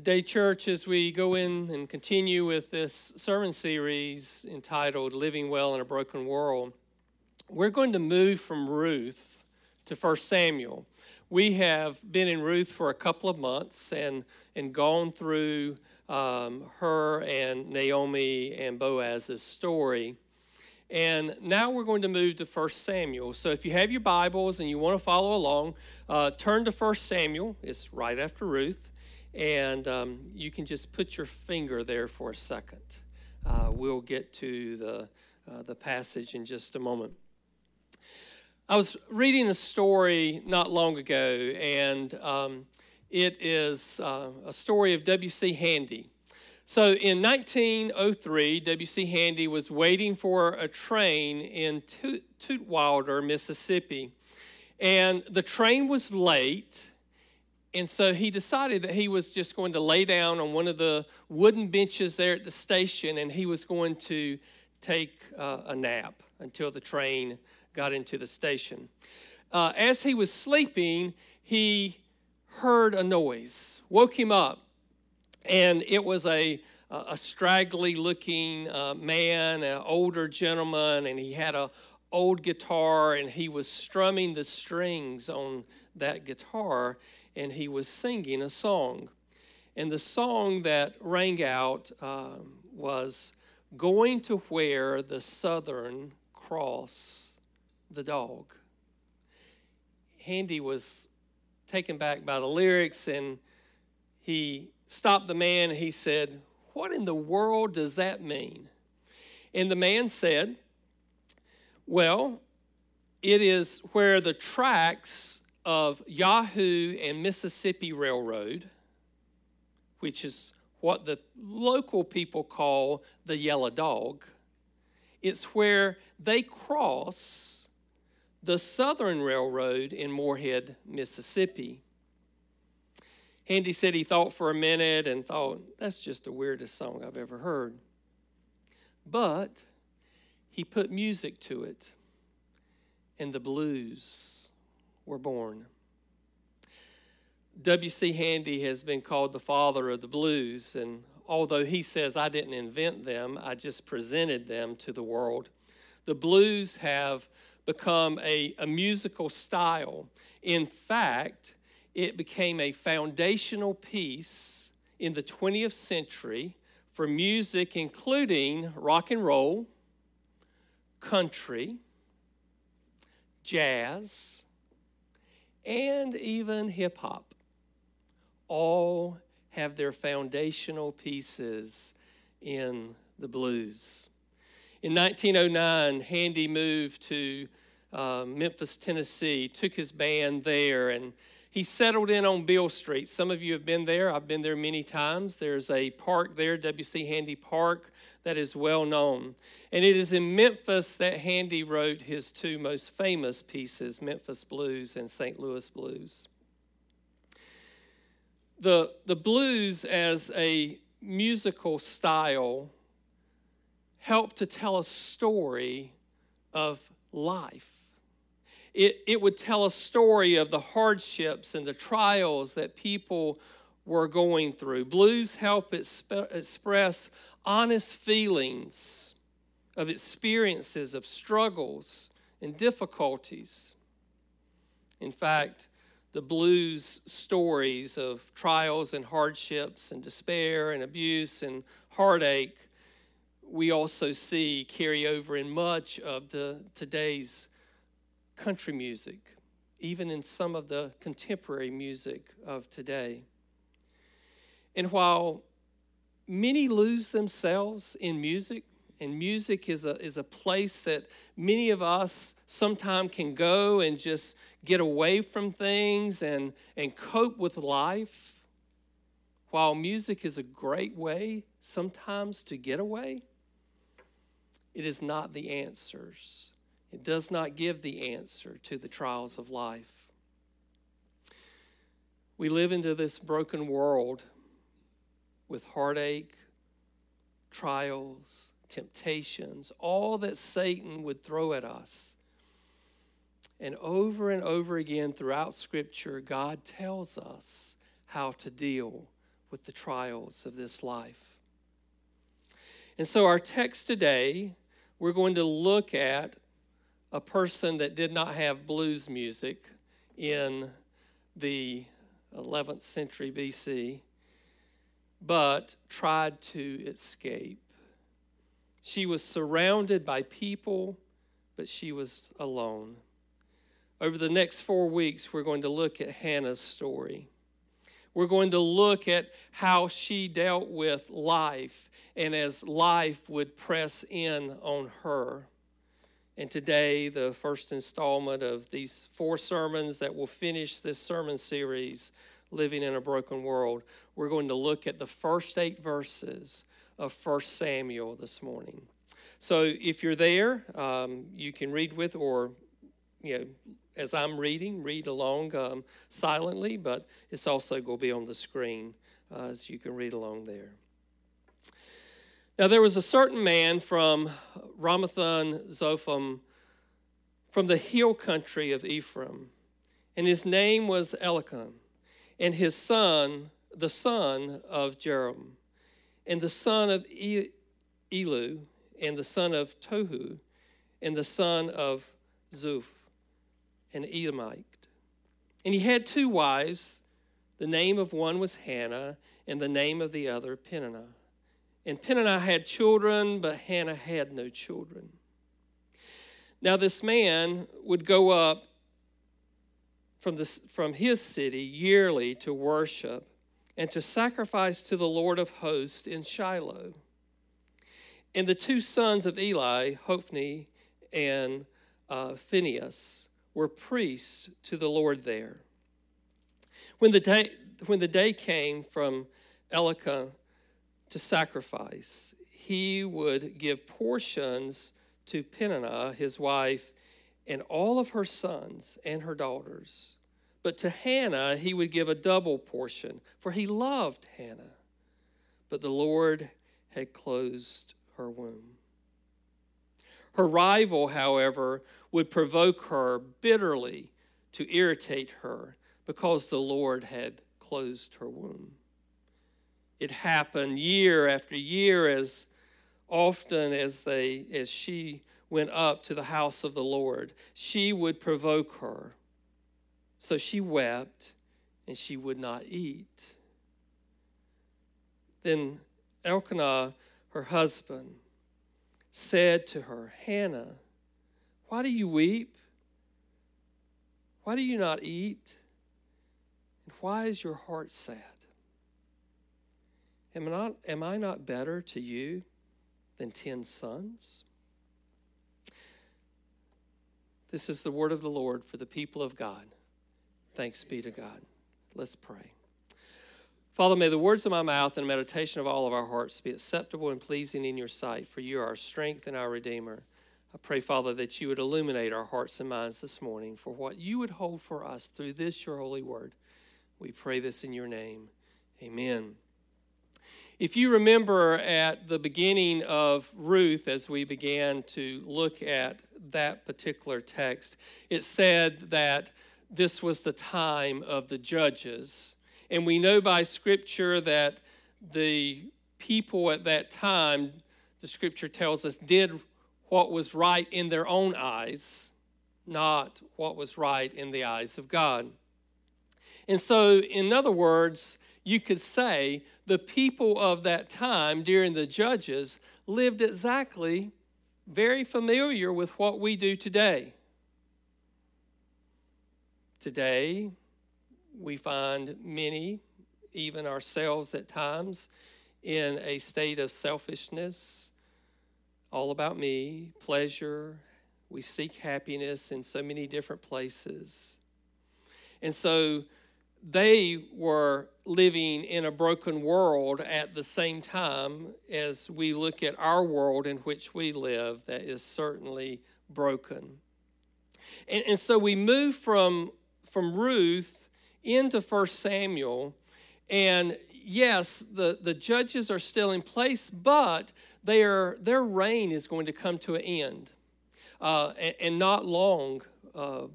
Today, church, as we go in and continue with this sermon series entitled Living Well in a Broken World, we're going to move from Ruth to 1 Samuel. We have been in Ruth for a couple of months and, and gone through um, her and Naomi and Boaz's story. And now we're going to move to 1 Samuel. So if you have your Bibles and you want to follow along, uh, turn to 1 Samuel. It's right after Ruth. And um, you can just put your finger there for a second. Uh, we'll get to the, uh, the passage in just a moment. I was reading a story not long ago, and um, it is uh, a story of W.C. Handy. So in 1903, W.C. Handy was waiting for a train in Toot- Tutwiler, Mississippi. And the train was late, and so he decided that he was just going to lay down on one of the wooden benches there at the station and he was going to take uh, a nap until the train got into the station. Uh, as he was sleeping, he heard a noise, woke him up, and it was a, a straggly looking uh, man, an older gentleman, and he had a old guitar and he was strumming the strings on that guitar and he was singing a song. And the song that rang out um, was Going to Where the Southern Cross the Dog. Handy was taken back by the lyrics and he stopped the man and he said, What in the world does that mean? And the man said, Well, it is where the tracks of Yazoo and Mississippi Railroad, which is what the local people call the Yellow Dog. It's where they cross the Southern Railroad in Moorhead, Mississippi. Handy said he thought for a minute and thought, that's just the weirdest song I've ever heard. But he put music to it and the blues were born. W.C. Handy has been called the father of the blues, and although he says I didn't invent them, I just presented them to the world. The blues have become a, a musical style. In fact, it became a foundational piece in the 20th century for music, including rock and roll, country, jazz, and even hip hop all have their foundational pieces in the blues. In 1909, Handy moved to uh, Memphis, Tennessee, took his band there, and he settled in on Beale Street. Some of you have been there. I've been there many times. There's a park there, W.C. Handy Park, that is well known. And it is in Memphis that Handy wrote his two most famous pieces Memphis Blues and St. Louis Blues. The, the blues, as a musical style, help to tell a story of life it, it would tell a story of the hardships and the trials that people were going through. Blues help exp- express honest feelings of experiences, of struggles and difficulties. In fact, the blues stories of trials and hardships and despair and abuse and heartache we also see carry over in much of the today's country music, even in some of the contemporary music of today. And while many lose themselves in music, and music is a, is a place that many of us sometimes can go and just get away from things and, and cope with life. While music is a great way sometimes to get away, it is not the answers. It does not give the answer to the trials of life. We live into this broken world with heartache, trials, temptations, all that Satan would throw at us. And over and over again throughout Scripture, God tells us how to deal with the trials of this life. And so, our text today, we're going to look at a person that did not have blues music in the 11th century BC, but tried to escape. She was surrounded by people, but she was alone. Over the next four weeks, we're going to look at Hannah's story. We're going to look at how she dealt with life and as life would press in on her. And today, the first installment of these four sermons that will finish this sermon series, Living in a Broken World, we're going to look at the first eight verses of 1 Samuel this morning. So if you're there, um, you can read with, or you know, as I'm reading, read along um, silently, but it's also going to be on the screen uh, as you can read along there. Now there was a certain man from Ramathaim Zophim, from the hill country of Ephraim, and his name was Elkanah, and his son, the son of Jeroham, and the son of Elu, and the son of Tohu, and the son of Zuph, an Edomite. And he had two wives. The name of one was Hannah, and the name of the other Peninnah. And Peninnah had children, but Hannah had no children. Now, this man would go up from, this, from his city yearly to worship and to sacrifice to the Lord of hosts in Shiloh. And the two sons of Eli, Hophni and uh, Phinehas, were priests to the Lord there. When the day, when the day came from Elkanah to sacrifice, he would give portions to Peninnah, his wife, and all of her sons and her daughters. But to Hannah, he would give a double portion, for he loved Hannah. But the Lord had closed her womb. Her rival, however, would provoke her bitterly to irritate her because the Lord had closed her womb. It happened year after year as often as they as she went up to the house of the Lord. She would provoke her. So she wept and she would not eat. Then Elkanah, her husband, said to her, Hannah, why do you weep? Why do you not eat? And why is your heart sad? Am I not, am I not better to you than ten sons? This is the word of the Lord for the people of God. Thanks be to God. Let's pray. Father, may the words of my mouth and the meditation of all of our hearts be acceptable and pleasing in your sight, for you are our strength and our Redeemer. I pray, Father, that you would illuminate our hearts and minds this morning for what you would hold for us through this, your holy word. We pray this in your name. Amen. If you remember at the beginning of Ruth, as we began to look at that particular text, it said that this was the time of the judges. And we know by Scripture that the people at that time, the Scripture tells us, did what was right in their own eyes, not what was right in the eyes of God. And so, in other words, you could say the people of that time during the judges lived exactly very familiar with what we do today. Today, we find many, even ourselves at times, in a state of selfishness, all about me, pleasure. We seek happiness in so many different places. And so, they were living in a broken world at the same time as we look at our world in which we live that is certainly broken. And, and so we move from, from Ruth into 1 Samuel, and yes, the, the judges are still in place, but they are, their reign is going to come to an end, uh, and, and, not long uh,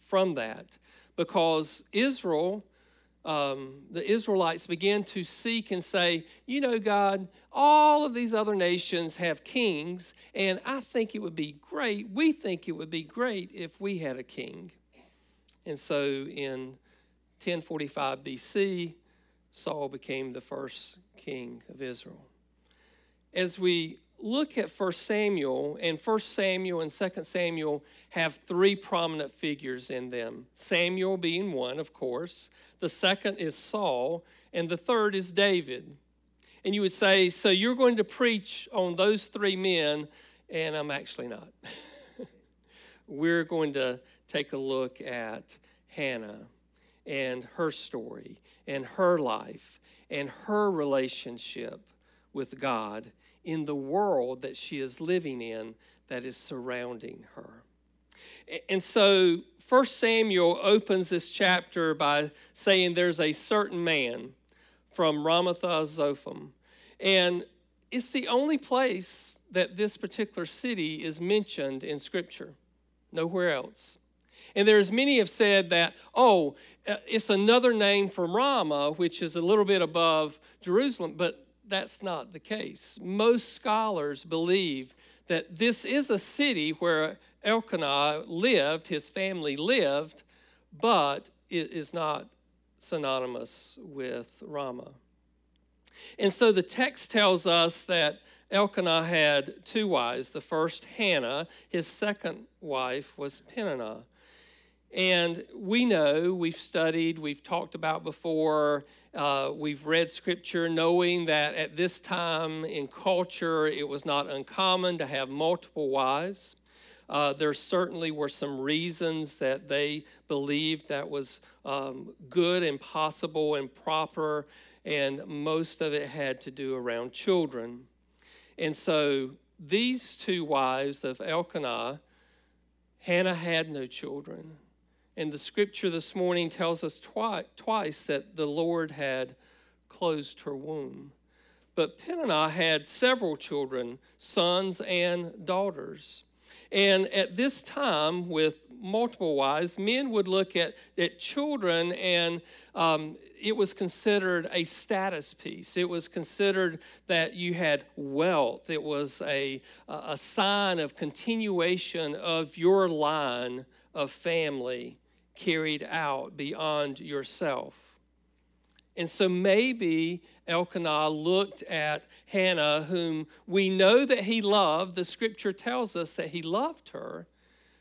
from that, because Israel um, the Israelites began to seek and say, You know, God, all of these other nations have kings, and I think it would be great, we think it would be great if we had a king. And so in 1045 BC, Saul became the first king of Israel. As we look at 1 Samuel, and 1 Samuel and 2 Samuel have three prominent figures in them. Samuel being one, of course, the second is Saul, and the third is David. And you would say, So you're going to preach on those three men, and I'm actually not. We're going to take a look at Hannah and her story and her life and her relationship with God in the world that she is living in that is surrounding her. And so, First Samuel opens this chapter by saying there's a certain man from Ramatha Zophim. And it's the only place that this particular city is mentioned in Scripture, nowhere else. And there's many have said that, oh, uh, it's another name from Ramah, which is a little bit above Jerusalem, but that's not the case. Most scholars believe that this is a city where Elkanah lived, his family lived, but it is not synonymous with Ramah. And so the text tells us that Elkanah had two wives. The first, Hannah, his second wife was Peninnah. And we know, we've studied, we've talked about before, uh, we've read scripture knowing that at this time in culture it was not uncommon to have multiple wives. Uh, there certainly were some reasons that they believed that was um, good and possible and proper, and most of it had to do around children. And so these two wives of Elkanah, Hannah had no children. And the scripture this morning tells us twi- twice that the Lord had closed her womb. But Peninnah had several children, sons and daughters. And at this time, with multiple wives, men would look at, at children and um, it was considered a status piece. It was considered that you had wealth. It was a, a sign of continuation of your line of family carried out beyond yourself. And so maybe Elkanah looked at Hannah, whom we know that he loved. The scripture tells us that he loved her.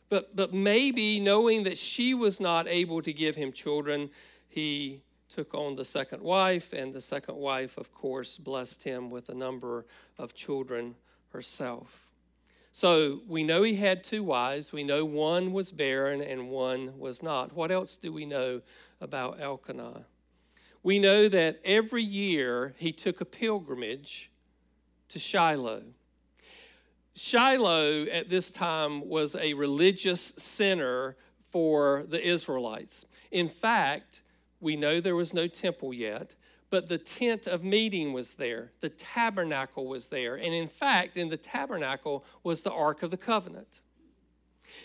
But, but maybe knowing that she was not able to give him children, he took on the second wife, and the second wife, of course, blessed him with a number of children herself. So we know he had two wives. We know one was barren and one was not. What else do we know about Elkanah? We know that every year he took a pilgrimage to Shiloh. Shiloh at this time was a religious center for the Israelites. In fact, we know there was no temple yet, but the tent of meeting was there, the tabernacle was there. And in fact, in the tabernacle was the Ark of the Covenant.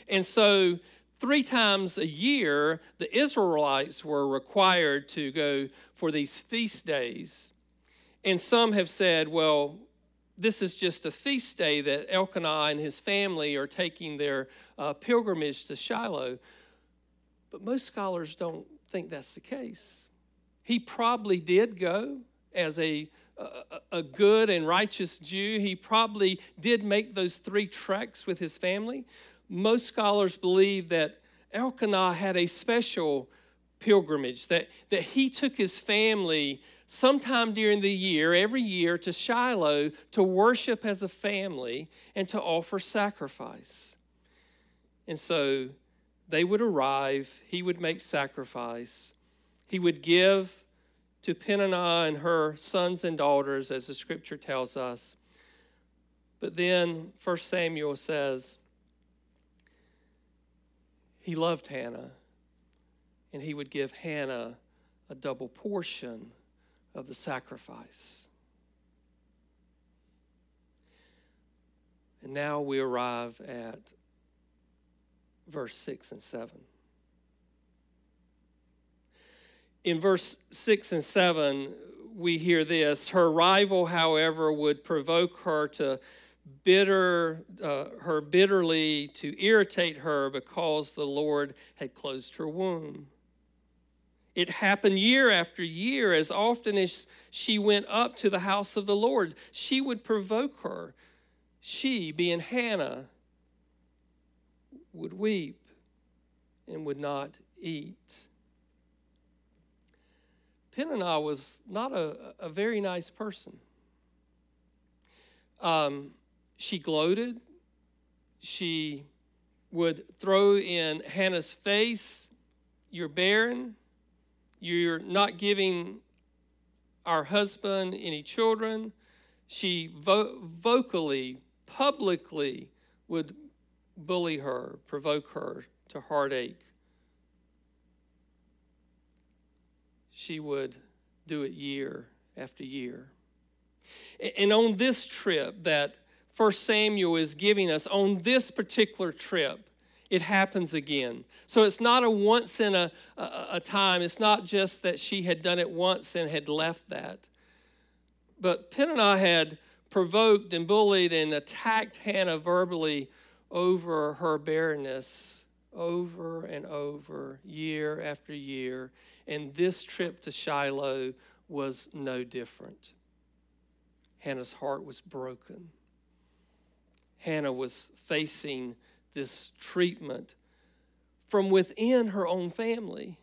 And so, three times a year, the Israelites were required to go for these feast days. And some have said, well, this is just a feast day that Elkanah and his family are taking their uh, pilgrimage to Shiloh. But most scholars don't think that's the case. He probably did go as a, a, a, good and righteous Jew. He probably did make those three treks with his family. Most scholars believe that Elkanah had a special pilgrimage, that, that he took his family sometime during the year, every year, to Shiloh to worship as a family and to offer sacrifice. And so they would arrive, he would make sacrifice, he would give to Peninnah and her sons and daughters, as the scripture tells us. But then 1 Samuel says, he loved Hannah, and he would give Hannah a double portion of the sacrifice. And now we arrive at verse 6 and 7. In verse 6 and 7, we hear this Her rival, however, would provoke her to bitter uh, her bitterly to irritate her because the Lord had closed her womb. It happened year after year. As often as she went up to the house of the Lord, she would provoke her. She, being Hannah, would weep and would not eat. Peninnah was not a, a very nice person. Um, she gloated. She would throw in Hannah's face, You're barren. You're not giving our husband any children. She vo- vocally, publicly would bully her, provoke her to heartache. She would do it year after year. And on this trip that First Samuel is giving us, on this particular trip, it happens again. So it's not a once in a, a, a, time. It's not just that she had done it once and had left that. But Peninnah had provoked and bullied and attacked Hannah verbally over her barrenness over and over, year after year. And this trip to Shiloh was no different. Hannah's heart was broken. Hannah was facing this treatment from within her own family.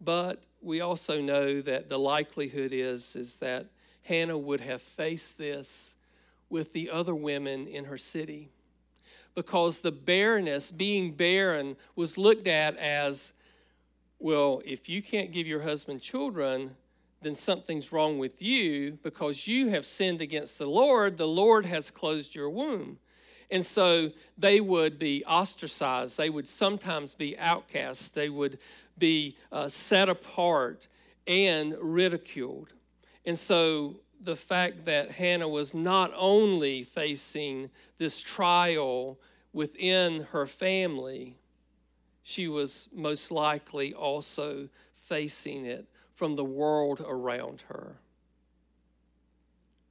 But we also know that the likelihood is, is that Hannah would have faced this with the other women in her city because the barrenness, being barren, was looked at as well, if you can't give your husband children, then something's wrong with you because you have sinned against the Lord. The Lord has closed your womb. And so they would be ostracized. They would sometimes be outcasts. They would be uh, set apart and ridiculed. And so the fact that Hannah was not only facing this trial within her family, she was most likely also facing it from the world around her.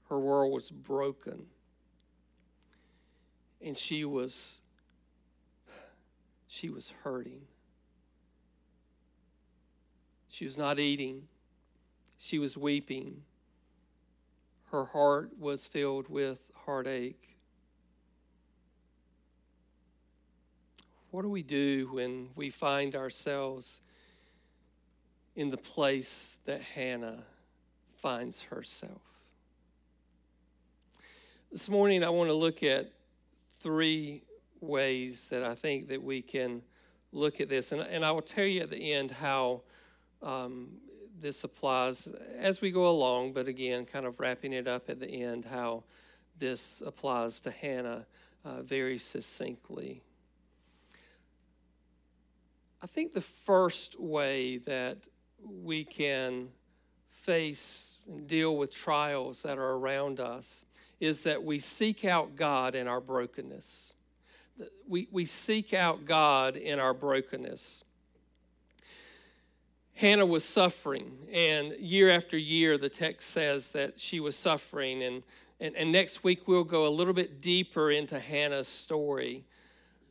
Her world was broken and she was she was hurting. She was not eating. She was weeping. Her heart was filled with heartache. What do we do when we find ourselves in the place that Hannah finds herself? This morning I want to look at three ways that I think that we can look at this. And, and I will tell you at the end how um, this applies as we go along, but again, kind of wrapping it up at the end, how this applies to Hannah uh, very succinctly. I think the first way that we can face and deal with trials that are around us is that we seek out God in our brokenness. We, we seek out God in our brokenness. Hannah was suffering, and year after year, the text says that she was suffering. And, and, and next week, we'll go a little bit deeper into Hannah's story.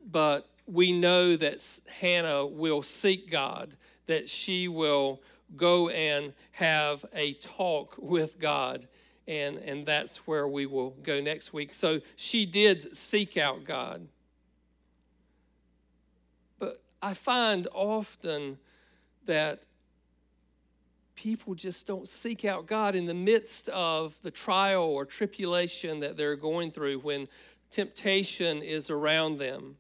But we know that Hannah will seek God, that she will go and have a talk with God and, and that's where we will go next week. So she did seek out God. But I find often that people just don't seek out God in the midst of the trial or tribulation that they're going through when temptation is around them.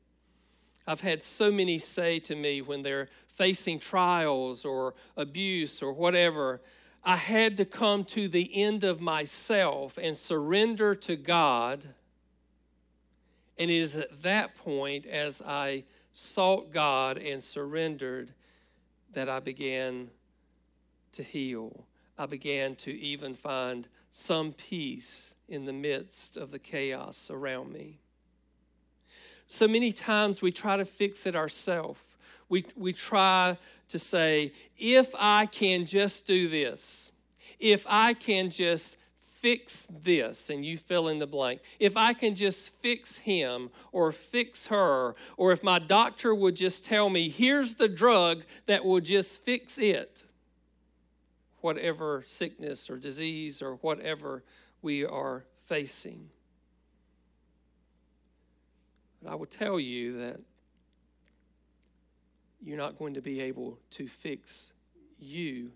I've had so many say to me when they're facing trials or abuse or whatever, I had to come to the end of myself and surrender to God. And it is at that point, as I sought God and surrendered, that I began to heal. I began to even find some peace in the midst of the chaos around me. So many times we try to fix it ourselves. we, we try to say, if I can just do this, if I can just fix this, and you fill in the blank, if I can just fix him or fix her, or if my doctor would just tell me, here's the drug that will just fix it, whatever sickness or disease or whatever we are facing. But I will tell you that you're not going to be able to fix you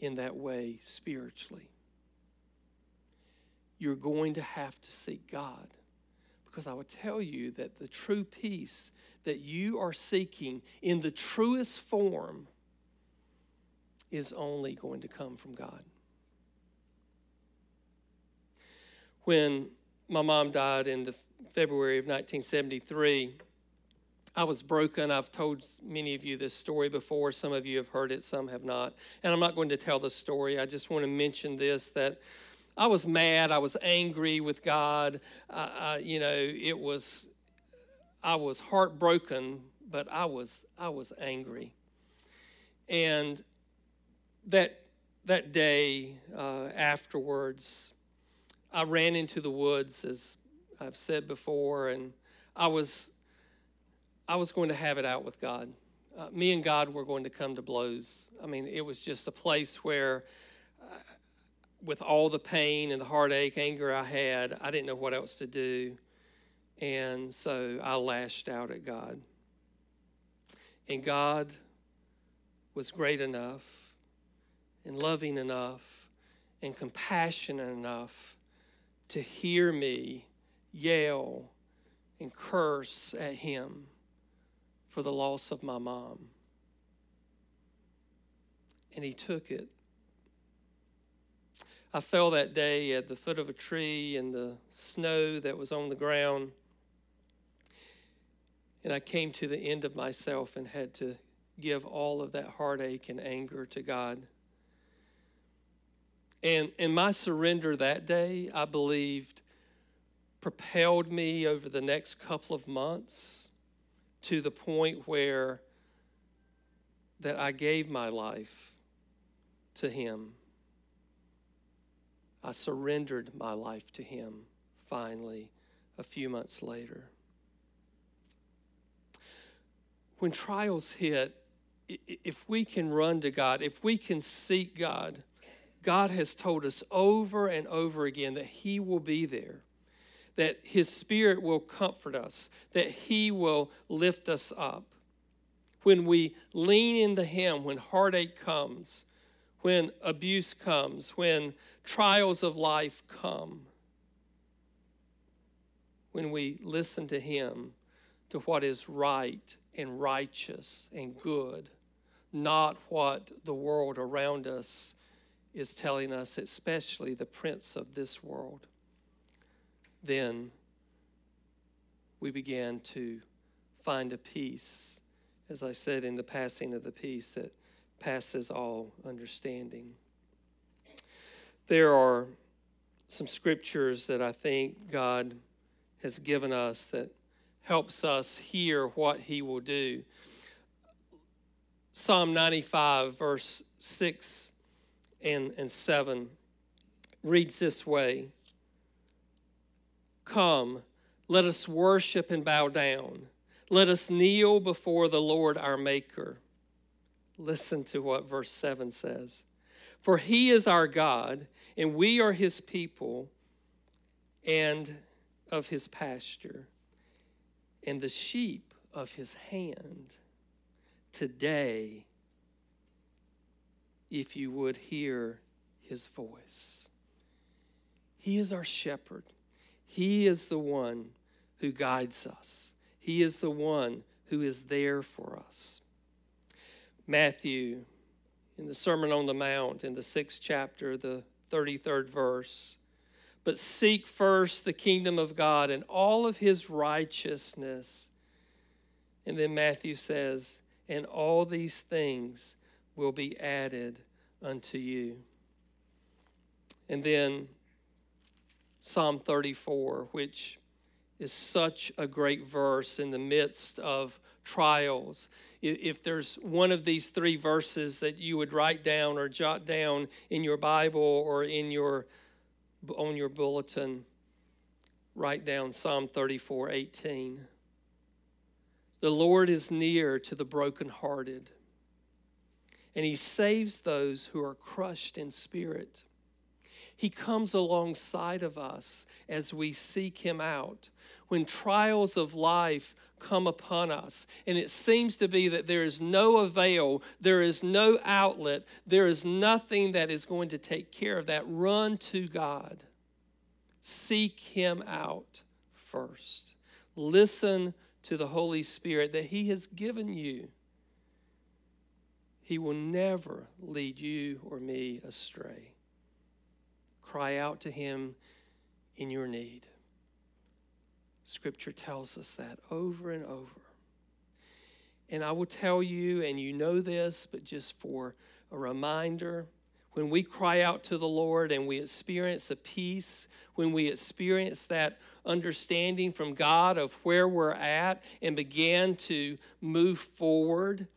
in that way spiritually. You're going to have to seek God. Because I will tell you that the true peace that you are seeking in the truest form is only going to come from God. When my mom died in the February of 1973, I was broken. I've told many of you this story before. Some of you have heard it, some have not. And I'm not going to tell the story. I just want to mention this that I was mad. I was angry with God. Uh, you know, it was, I was heartbroken, but I was, I was angry. And that, that day uh, afterwards, I ran into the woods, as I've said before, and I was I was going to have it out with God. Uh, me and God were going to come to blows. I mean, it was just a place where, uh, with all the pain and the heartache, anger I had, I didn't know what else to do. And so I lashed out at God. And God was great enough and loving enough and compassionate enough to hear me yell and curse at Him for the loss of my mom. And he took it. I fell that day at the foot of a tree in the snow that was on the ground. And I came to the end of myself and had to give all of that heartache and anger to God. And, and my surrender that day, I believed, propelled me over the next couple of months to the point where that I gave my life to him. I surrendered my life to him finally a few months later. When trials hit, if we can run to God, if we can seek God, God has told us over and over again that He will be there that His Spirit will comfort us, that He will lift us up. When we lean into Him, when heartache comes, when abuse comes, when trials of life come, when we listen to Him, to what is right and righteous and good, not what the world around us is telling us, especially the prince of this world then we began to find a peace, as I said, in the passing of the peace that passes all understanding. There are some scriptures that I think God has given us that helps us hear what he will do. Psalm 95, verse 6 and, and 7 reads this way Come, let us worship and bow down. Let us kneel before the Lord our Maker. Listen to what verse 7 says. For he is our God, and we are his people and of his pasture, and the sheep of his hand. Today, if you would hear his voice, he is our shepherd. He is the one who guides us, He is the one who is there for us. Matthew, in the Sermon on the Mount, in the sixth chapter, the 33rd verse, but seek first the kingdom of God and all of his righteousness. And then Matthew says, and all these things will be added unto you. And then Psalm 34, which is such a great verse in the midst of trials. If there's one of these three verses that you would write down or jot down in your Bible or in your on your bulletin, write down Psalm 34 18. The Lord is near to the brokenhearted, and he saves those who are crushed in spirit. He comes alongside of us as we seek Him out. When trials of life come upon us, and it seems to be that there is no avail, there is no outlet, there is nothing that is going to take care of that, run to God. Seek Him out first. Listen to the Holy Spirit that He has given you. He will never lead you or me astray. Cry out to Him in your need. Scripture tells us that over and over. And I will tell you, and you know this, but just for a reminder, when we cry out to the Lord and we experience a peace, when we experience that understanding from God of where we're at and begin to move forward,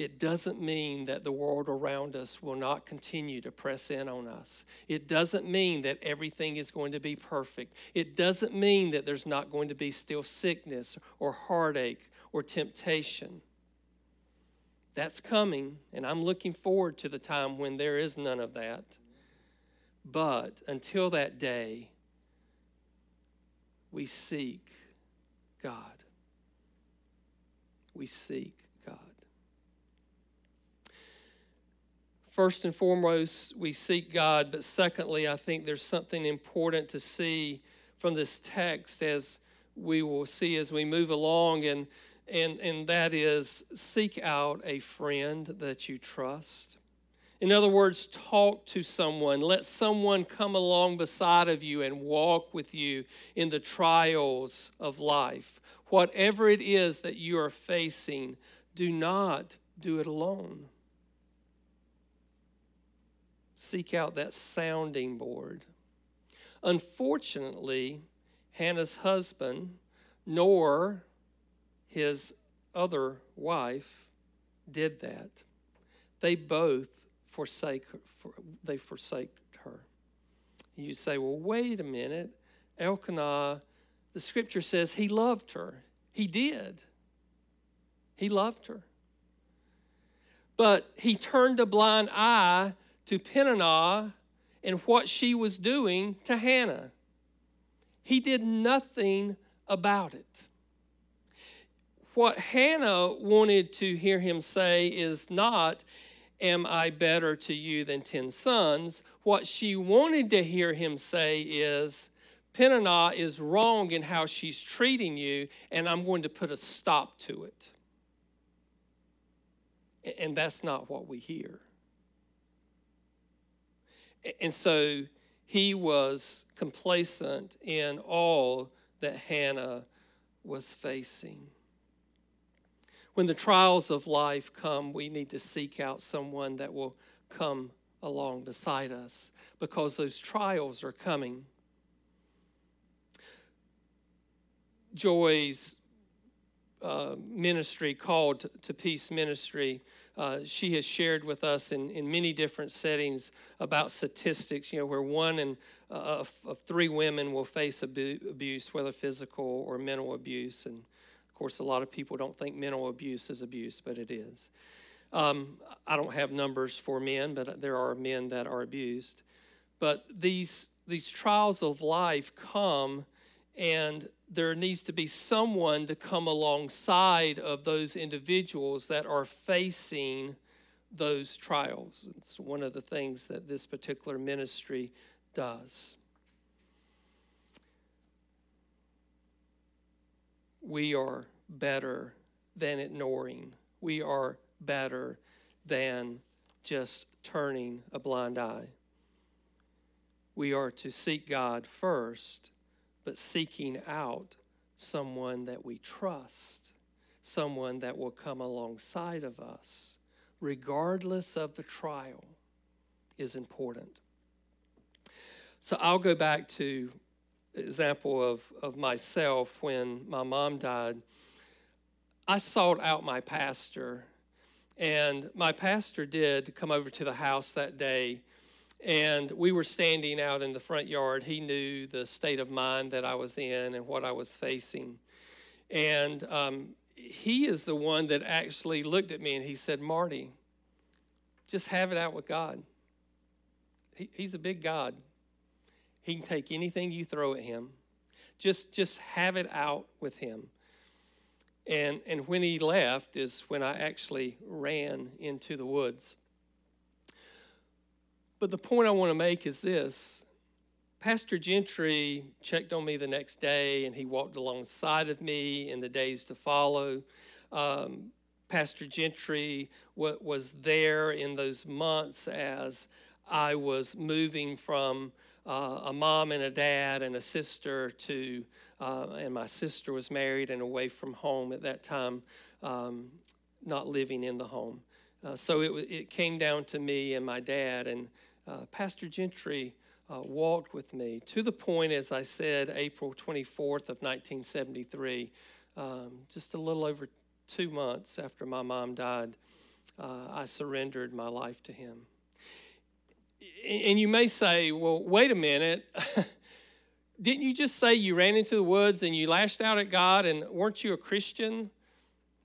it doesn't mean that the world around us will not continue to press in on us. It doesn't mean that everything is going to be perfect. It doesn't mean that there's not going to be still sickness or heartache or temptation. That's coming, and I'm looking forward to the time when there is none of that. But until that day, we seek God. We seek God. First and foremost, we seek God, but secondly, I think there's something important to see from this text as we will see as we move along, and, and, and that is seek out a friend that you trust. In other words, talk to someone. Let someone come along beside of you and walk with you in the trials of life. Whatever it is that you are facing, do not do it alone. Seek out that sounding board. Unfortunately, Hannah's husband, nor his other wife, did that. They both forsake her, they forsake her. You say, well, wait a minute. Elkanah, the scripture says he loved her. He did. He loved her. But he turned a blind eye to Peninnah and what she was doing to Hannah. He did nothing about it. What Hannah wanted to hear him say is not, Am I better to you than ten sons? What she wanted to hear him say is, Peninnah is wrong in how she's treating you, and I'm going to put a stop to it. And that's not what we hear. And so he was complacent in all that Hannah was facing. When the trials of life come, we need to seek out someone that will come along beside us because those trials are coming. Joy's uh, ministry, called to Peace Ministry, uh, she has shared with us in, in many different settings about statistics, you know, where one in uh, of, of, three women will face abu- abuse, whether physical or mental abuse. And of course, a lot of people don't think mental abuse is abuse, but it is. Um, I don't have numbers for men, but there are men that are abused. But these, these trials of life come and there needs to be someone to come alongside of those individuals that are facing those trials. It's one of the things that this particular ministry does. We are better than ignoring. We are better than just turning a blind eye. We are to seek God first but seeking out someone that we trust, someone that will come alongside of us, regardless of the trial, is important. So I'll go back to example of, of myself when my mom died. I sought out my pastor, and my pastor did come over to the house that day. And we were standing out in the front yard. He knew the state of mind that I was in and what I was facing. And um, he is the one that actually looked at me and he said, Marty, just have it out with God. He, he's a big God. He can take anything you throw at him. Just, just have it out with him. And, and when he left is when I actually ran into the woods. But the point I want to make is this Pastor Gentry checked on me the next day and he walked alongside of me in the days to follow. Um, Pastor Gentry was there in those months as I was moving from uh, a mom and a dad and a sister to, uh, and my sister was married and away from home at that time, um, not living in the home. Uh, so it, it came down to me and my dad, and uh, Pastor Gentry uh, walked with me to the point, as I said, April 24th of 1973, um, just a little over two months after my mom died, uh, I surrendered my life to him. And you may say, well, wait a minute. Didn't you just say you ran into the woods and you lashed out at God and weren't you a Christian?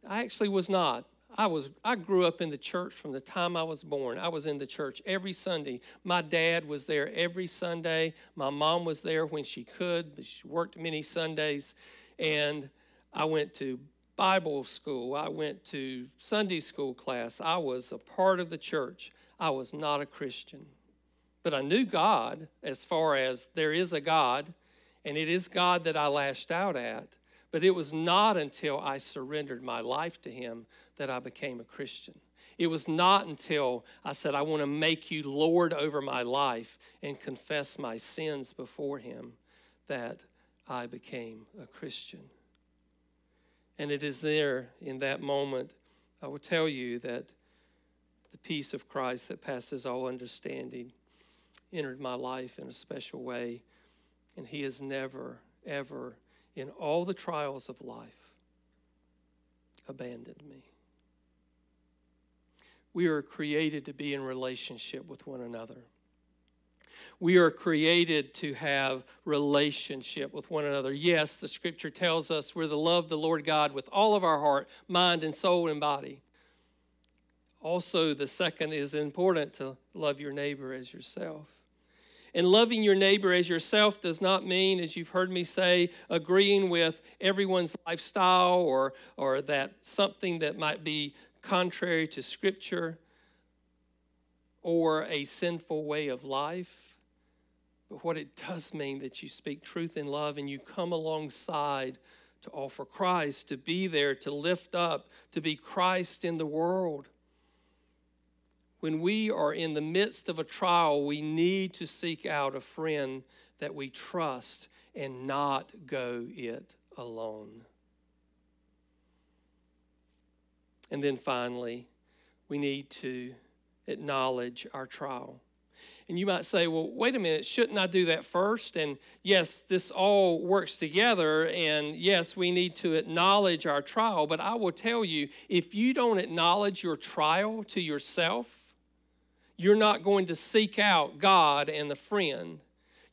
I actually was not. I was I grew up in the church from the time I was born. I was in the church every Sunday. My dad was there every Sunday. My mom was there when she could, but she worked many Sundays. And I went to Bible school. I went to Sunday school class. I was a part of the church. I was not a Christian. But I knew God as far as there is a God, and it is God that I lashed out at. But it was not until I surrendered my life to Him that I became a Christian. It was not until I said, I want to make you Lord over my life and confess my sins before Him that I became a Christian. And it is there in that moment, I will tell you that the peace of Christ that passes all understanding entered my life in a special way. And He has never, ever in all the trials of life abandoned me. We are created to be in relationship with one another. We are created to have relationship with one another. Yes, the scripture tells us we're to love the Lord God with all of our heart, mind, and soul and body. Also, the second is important to love your neighbor as yourself. And loving your neighbor as yourself does not mean, as you've heard me say, agreeing with everyone's lifestyle or, or that something that might be contrary to Scripture or a sinful way of life. But what it does mean that you speak truth in love and you come alongside to offer Christ, to be there, to lift up, to be Christ in the world when we are in the midst of a trial, we need to seek out a friend that we trust and not go it alone. And then finally, we need to acknowledge our trial. And you might say, well, wait a minute, shouldn't I do that first? And yes, this all works together. And yes, we need to acknowledge our trial. But I will tell you, if you don't acknowledge your trial to yourself, you're not going to seek out God and the friend.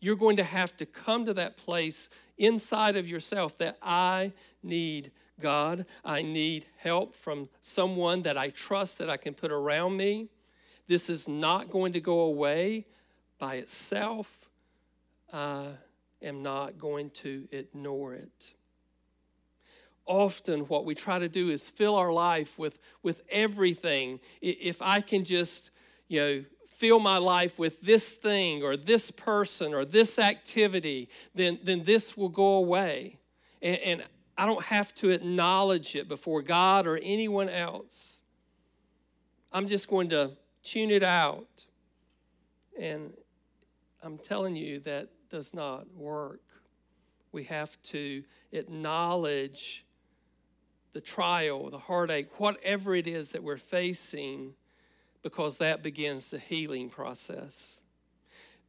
You're going to have to come to that place inside of yourself that I need God. I need help from someone that I trust that I can put around me. This is not going to go away by itself. I am not going to ignore it. Often, what we try to do is fill our life with, with everything. If I can just you know, fill my life with this thing or this person or this activity, then, then this will go away. And, and I don't have to acknowledge it before God or anyone else. I'm just going to tune it out. And I'm telling you that does not work. We have to acknowledge the trial, the heartache, whatever it is that we're facing because that begins the healing process.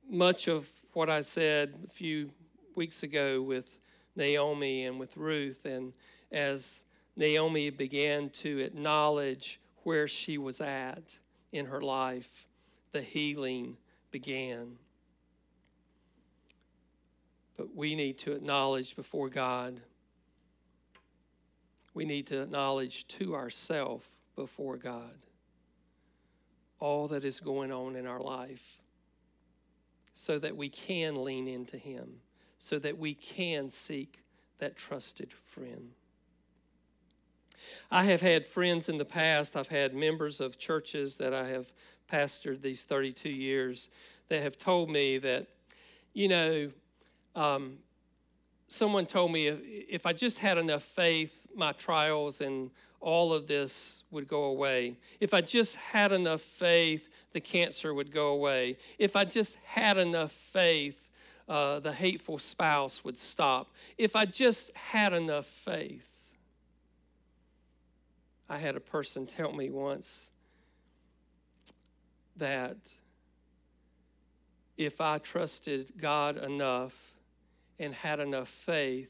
Much of what I said a few weeks ago with Naomi and with Ruth, and as Naomi began to acknowledge where she was at in her life. The healing began. But we need to acknowledge before God, we need to acknowledge to ourselves before God all that is going on in our life so that we can lean into Him, so that we can seek that trusted friend. I have had friends in the past, I've had members of churches that I have pastored these 32 years that have told me that, you know, um, someone told me if, if I just had enough faith, my trials and all of this would go away. If I just had enough faith, the cancer would go away. If I just had enough faith, uh, the hateful spouse would stop. If I just had enough faith. I had a person tell me once that if I trusted God enough and had enough faith,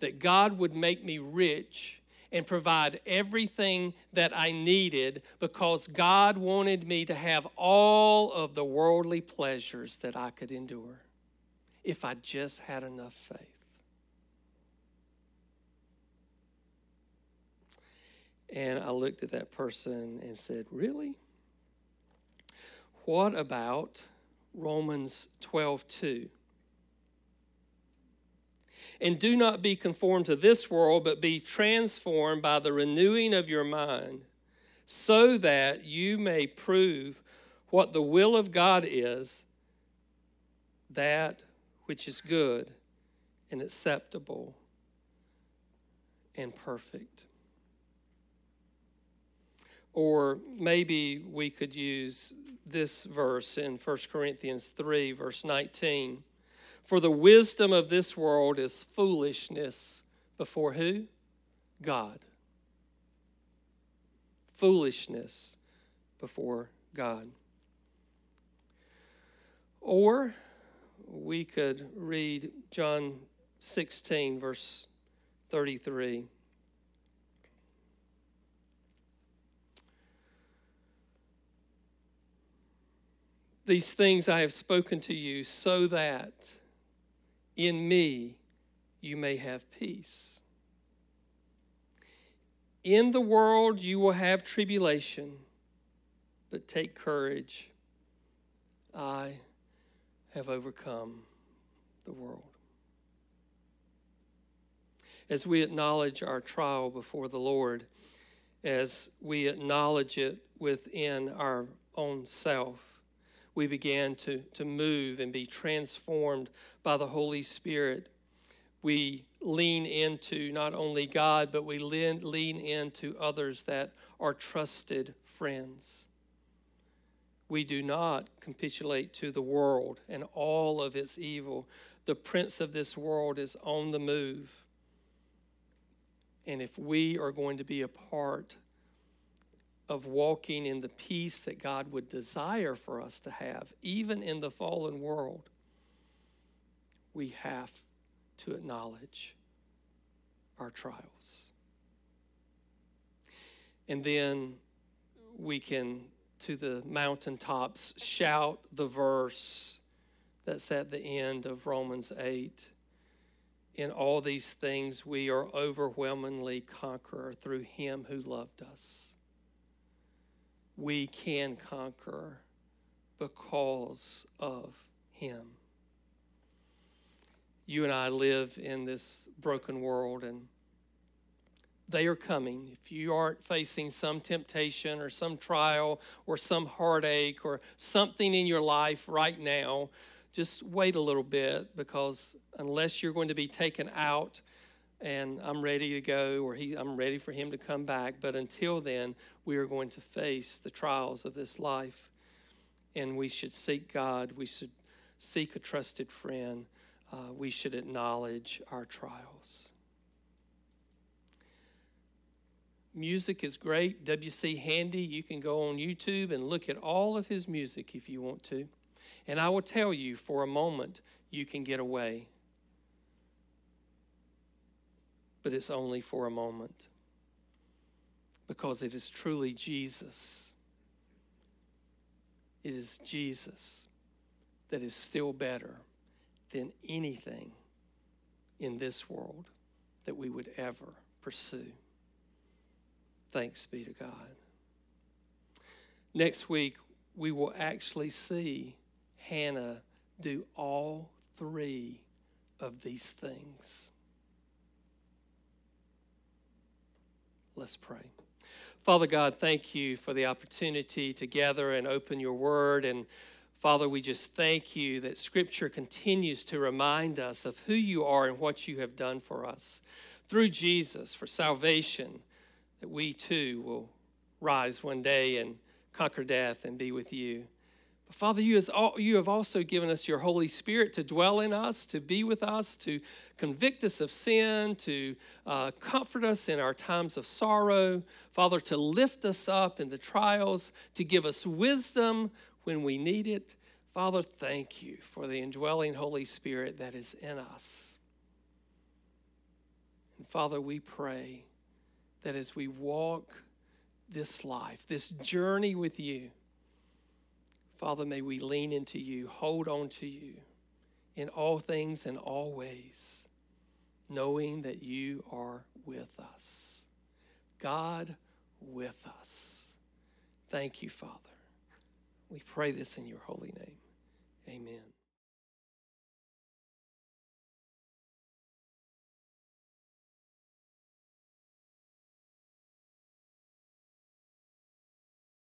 that God would make me rich and provide everything that I needed because God wanted me to have all of the worldly pleasures that I could endure if I just had enough faith. And I looked at that person and said, Really? What about Romans 12 2? And do not be conformed to this world, but be transformed by the renewing of your mind, so that you may prove what the will of God is, that which is good and acceptable and perfect. Or maybe we could use this verse in 1 Corinthians 3, verse 19. For the wisdom of this world is foolishness before who? God. Foolishness before God. Or we could read John 16, verse 33. These things I have spoken to you so that in me you may have peace. In the world you will have tribulation, but take courage. I have overcome the world. As we acknowledge our trial before the Lord, as we acknowledge it within our own self, we began to, to move and be transformed by the Holy Spirit. We lean into not only God, but we lean, lean into others that are trusted friends. We do not capitulate to the world and all of its evil. The prince of this world is on the move. And if we are going to be a part of walking in the peace that God would desire for us to have, even in the fallen world, we have to acknowledge our trials. And then we can, to the mountaintops, shout the verse that's at the end of Romans 8. In all these things, we are overwhelmingly conqueror through him who loved us we can conquer because of Him. You and I live in this broken world, and they are coming. If you aren't facing some temptation or some trial or some heartache or something in your life right now, just wait a little bit because unless you're going to be taken out and I'm ready to go, or he, I'm ready for him to come back. But until then, we are going to face the trials of this life. And we should seek God. We should seek a trusted friend. Uh, we should acknowledge our trials. Music is great. W.C. Handy, you can go on YouTube and look at all of his music if you want to. And I will tell you, for a moment, you can get away but it's only for a moment. because it is truly Jesus. It is Jesus that is still better than anything in this world that we would ever pursue. Thanks be to God. Next week, we will actually see Hannah do all three of these things. Let's pray. Father God, thank you for the opportunity to gather and open your word. And Father, we just thank you that Scripture continues to remind us of who you are and what you have done for us through Jesus for salvation, that we too will rise one day and conquer death and be with you. But Father, you, you have also given us your Holy Spirit to dwell in us, to be with us, to convict us of sin, to uh, comfort us in our times of sorrow. Father, to lift us up in the trials, to give us wisdom when we need it. Father, thank you for the indwelling Holy Spirit that is in us. And Father, we pray that as we walk this life, this journey with you, Father, may we lean into you, hold on to you in all things and all ways, knowing that you are with us. God with us. Thank you, Father. We pray this in your holy name. Amen.